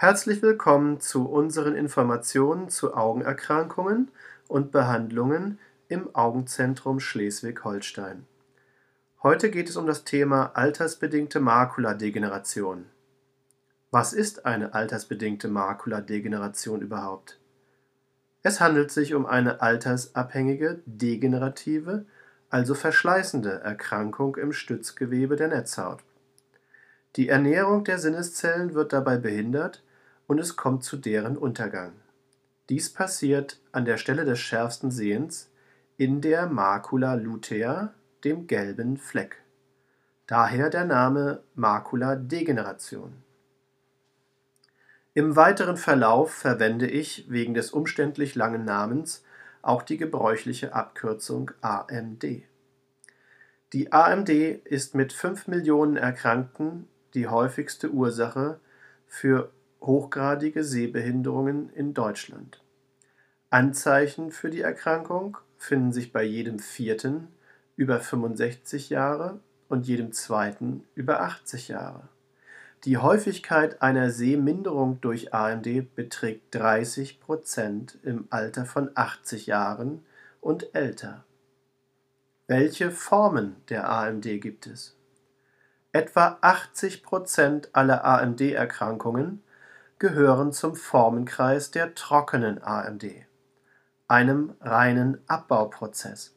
Herzlich willkommen zu unseren Informationen zu Augenerkrankungen und Behandlungen im Augenzentrum Schleswig-Holstein. Heute geht es um das Thema altersbedingte Makuladegeneration. Was ist eine altersbedingte Makuladegeneration überhaupt? Es handelt sich um eine altersabhängige, degenerative, also verschleißende Erkrankung im Stützgewebe der Netzhaut. Die Ernährung der Sinneszellen wird dabei behindert und es kommt zu deren Untergang. Dies passiert an der Stelle des schärfsten Sehens in der Macula lutea, dem gelben Fleck. Daher der Name Makuladegeneration. Im weiteren Verlauf verwende ich wegen des umständlich langen Namens auch die gebräuchliche Abkürzung AMD. Die AMD ist mit 5 Millionen Erkrankten die häufigste Ursache für hochgradige Sehbehinderungen in Deutschland. Anzeichen für die Erkrankung finden sich bei jedem vierten über 65 Jahre und jedem zweiten über 80 Jahre. Die Häufigkeit einer Sehminderung durch AMD beträgt 30 Prozent im Alter von 80 Jahren und älter. Welche Formen der AMD gibt es? Etwa 80 Prozent aller AMD-Erkrankungen gehören zum Formenkreis der trockenen AMD, einem reinen Abbauprozess.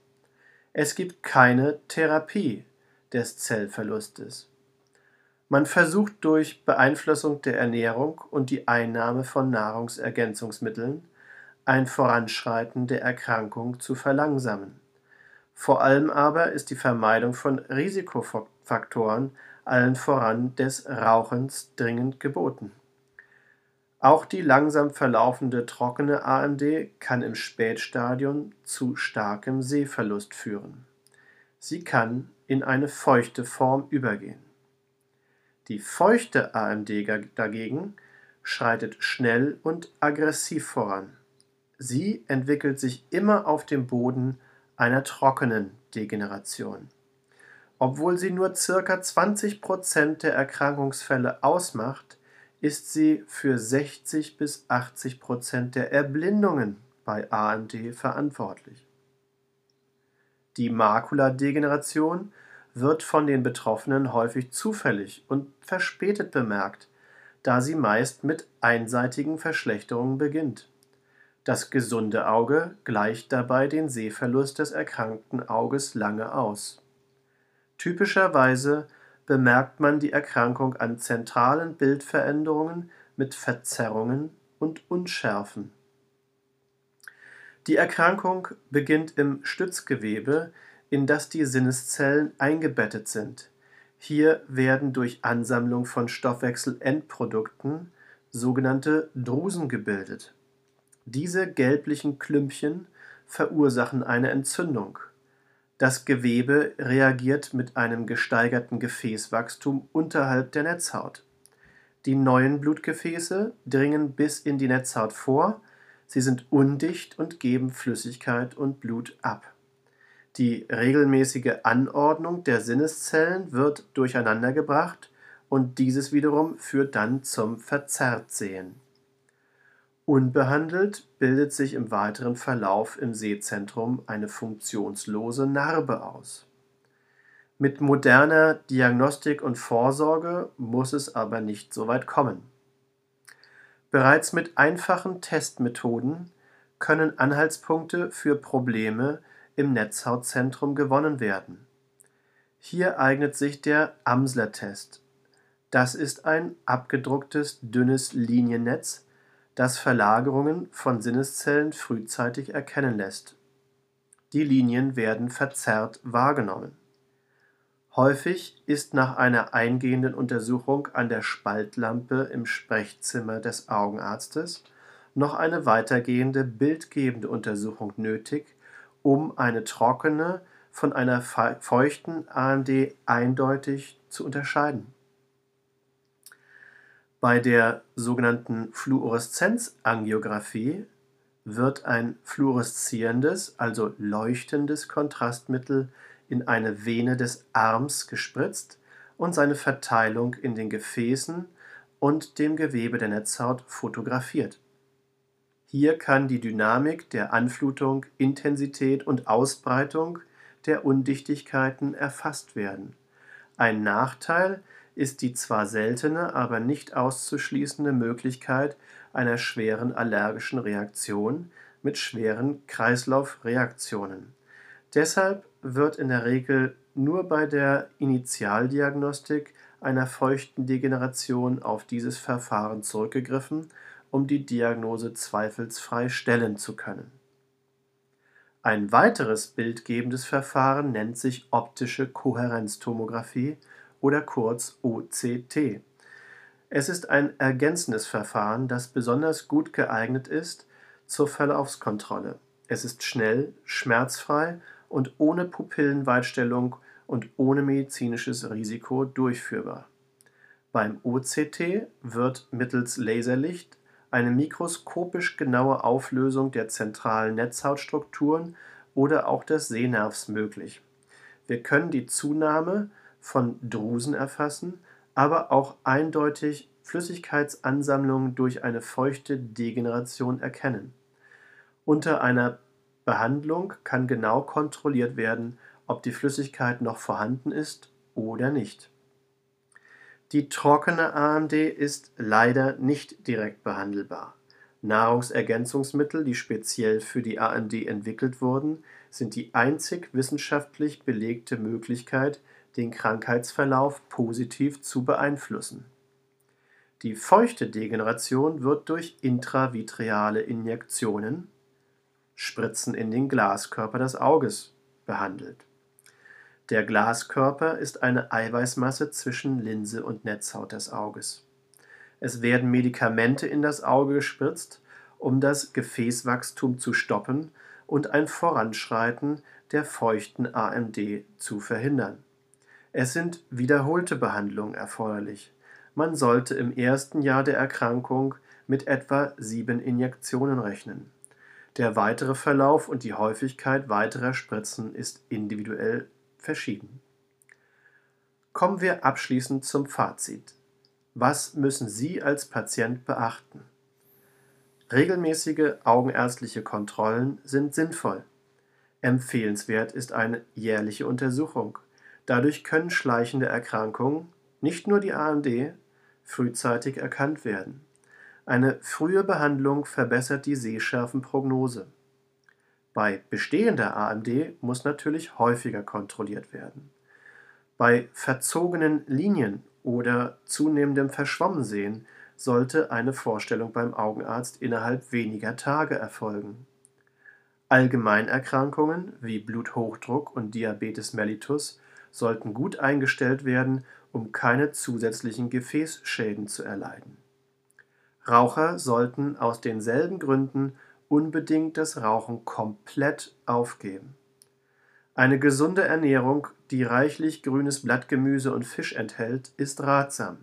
Es gibt keine Therapie des Zellverlustes. Man versucht durch Beeinflussung der Ernährung und die Einnahme von Nahrungsergänzungsmitteln ein Voranschreiten der Erkrankung zu verlangsamen. Vor allem aber ist die Vermeidung von Risikofaktoren, allen voran des Rauchens, dringend geboten. Auch die langsam verlaufende trockene AMD kann im Spätstadium zu starkem Sehverlust führen. Sie kann in eine feuchte Form übergehen. Die feuchte AMD dagegen schreitet schnell und aggressiv voran. Sie entwickelt sich immer auf dem Boden einer trockenen Degeneration. Obwohl sie nur ca. 20% der Erkrankungsfälle ausmacht, ist sie für 60 bis 80% der Erblindungen bei AMD verantwortlich. Die Makuladegeneration wird von den Betroffenen häufig zufällig und verspätet bemerkt, da sie meist mit einseitigen Verschlechterungen beginnt. Das gesunde Auge gleicht dabei den Sehverlust des erkrankten Auges lange aus. Typischerweise bemerkt man die Erkrankung an zentralen Bildveränderungen mit Verzerrungen und Unschärfen. Die Erkrankung beginnt im Stützgewebe, in das die Sinneszellen eingebettet sind. Hier werden durch Ansammlung von Stoffwechselendprodukten sogenannte Drusen gebildet diese gelblichen Klümpchen verursachen eine Entzündung. Das Gewebe reagiert mit einem gesteigerten Gefäßwachstum unterhalb der Netzhaut. Die neuen Blutgefäße dringen bis in die Netzhaut vor, sie sind undicht und geben Flüssigkeit und Blut ab. Die regelmäßige Anordnung der Sinneszellen wird durcheinandergebracht und dieses wiederum führt dann zum Verzerrtsehen. Unbehandelt bildet sich im weiteren Verlauf im Sehzentrum eine funktionslose Narbe aus. Mit moderner Diagnostik und Vorsorge muss es aber nicht so weit kommen. Bereits mit einfachen Testmethoden können Anhaltspunkte für Probleme im Netzhautzentrum gewonnen werden. Hier eignet sich der Amsler-Test. Das ist ein abgedrucktes dünnes Liniennetz, das Verlagerungen von Sinneszellen frühzeitig erkennen lässt. Die Linien werden verzerrt wahrgenommen. Häufig ist nach einer eingehenden Untersuchung an der Spaltlampe im Sprechzimmer des Augenarztes noch eine weitergehende bildgebende Untersuchung nötig, um eine trockene von einer feuchten AMD eindeutig zu unterscheiden. Bei der sogenannten Fluoreszenzangiografie wird ein fluoreszierendes, also leuchtendes Kontrastmittel in eine Vene des Arms gespritzt und seine Verteilung in den Gefäßen und dem Gewebe der Netzhaut fotografiert. Hier kann die Dynamik der Anflutung, Intensität und Ausbreitung der Undichtigkeiten erfasst werden. Ein Nachteil ist die zwar seltene, aber nicht auszuschließende Möglichkeit einer schweren allergischen Reaktion mit schweren Kreislaufreaktionen. Deshalb wird in der Regel nur bei der Initialdiagnostik einer feuchten Degeneration auf dieses Verfahren zurückgegriffen um die Diagnose zweifelsfrei stellen zu können. Ein weiteres bildgebendes Verfahren nennt sich optische Kohärenztomographie oder kurz OCT. Es ist ein ergänzendes Verfahren, das besonders gut geeignet ist zur Verlaufskontrolle. Es ist schnell, schmerzfrei und ohne Pupillenweitstellung und ohne medizinisches Risiko durchführbar. Beim OCT wird mittels Laserlicht eine mikroskopisch genaue Auflösung der zentralen Netzhautstrukturen oder auch des Sehnervs möglich. Wir können die Zunahme von Drusen erfassen, aber auch eindeutig Flüssigkeitsansammlungen durch eine feuchte Degeneration erkennen. Unter einer Behandlung kann genau kontrolliert werden, ob die Flüssigkeit noch vorhanden ist oder nicht die trockene AMD ist leider nicht direkt behandelbar. Nahrungsergänzungsmittel, die speziell für die AMD entwickelt wurden, sind die einzig wissenschaftlich belegte Möglichkeit, den Krankheitsverlauf positiv zu beeinflussen. Die feuchte Degeneration wird durch intravitreale Injektionen (Spritzen in den Glaskörper des Auges) behandelt der Glaskörper ist eine Eiweißmasse zwischen Linse und Netzhaut des Auges. Es werden Medikamente in das Auge gespritzt, um das Gefäßwachstum zu stoppen und ein Voranschreiten der feuchten AMD zu verhindern. Es sind wiederholte Behandlungen erforderlich. Man sollte im ersten Jahr der Erkrankung mit etwa sieben Injektionen rechnen. Der weitere Verlauf und die Häufigkeit weiterer Spritzen ist individuell verschieden. Kommen wir abschließend zum Fazit. Was müssen Sie als Patient beachten? Regelmäßige augenärztliche Kontrollen sind sinnvoll. Empfehlenswert ist eine jährliche Untersuchung. Dadurch können schleichende Erkrankungen, nicht nur die AMD, frühzeitig erkannt werden. Eine frühe Behandlung verbessert die Sehschärfenprognose. Bei bestehender AMD muss natürlich häufiger kontrolliert werden. Bei verzogenen Linien oder zunehmendem Verschwommensehen sollte eine Vorstellung beim Augenarzt innerhalb weniger Tage erfolgen. Allgemeinerkrankungen wie Bluthochdruck und Diabetes mellitus sollten gut eingestellt werden, um keine zusätzlichen Gefäßschäden zu erleiden. Raucher sollten aus denselben Gründen unbedingt das Rauchen komplett aufgeben. Eine gesunde Ernährung, die reichlich grünes Blattgemüse und Fisch enthält, ist ratsam.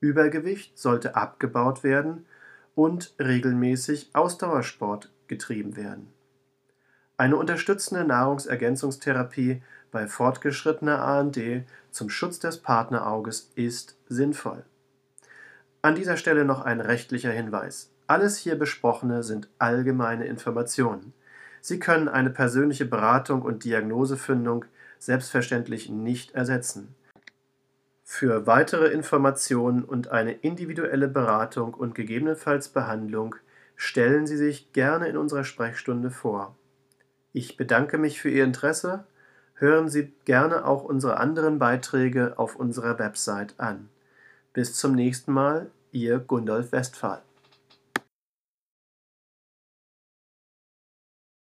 Übergewicht sollte abgebaut werden und regelmäßig Ausdauersport getrieben werden. Eine unterstützende Nahrungsergänzungstherapie bei fortgeschrittener AMD zum Schutz des Partnerauges ist sinnvoll. An dieser Stelle noch ein rechtlicher Hinweis. Alles hier Besprochene sind allgemeine Informationen. Sie können eine persönliche Beratung und Diagnosefindung selbstverständlich nicht ersetzen. Für weitere Informationen und eine individuelle Beratung und gegebenenfalls Behandlung stellen Sie sich gerne in unserer Sprechstunde vor. Ich bedanke mich für Ihr Interesse. Hören Sie gerne auch unsere anderen Beiträge auf unserer Website an. Bis zum nächsten Mal, Ihr Gundolf Westphal.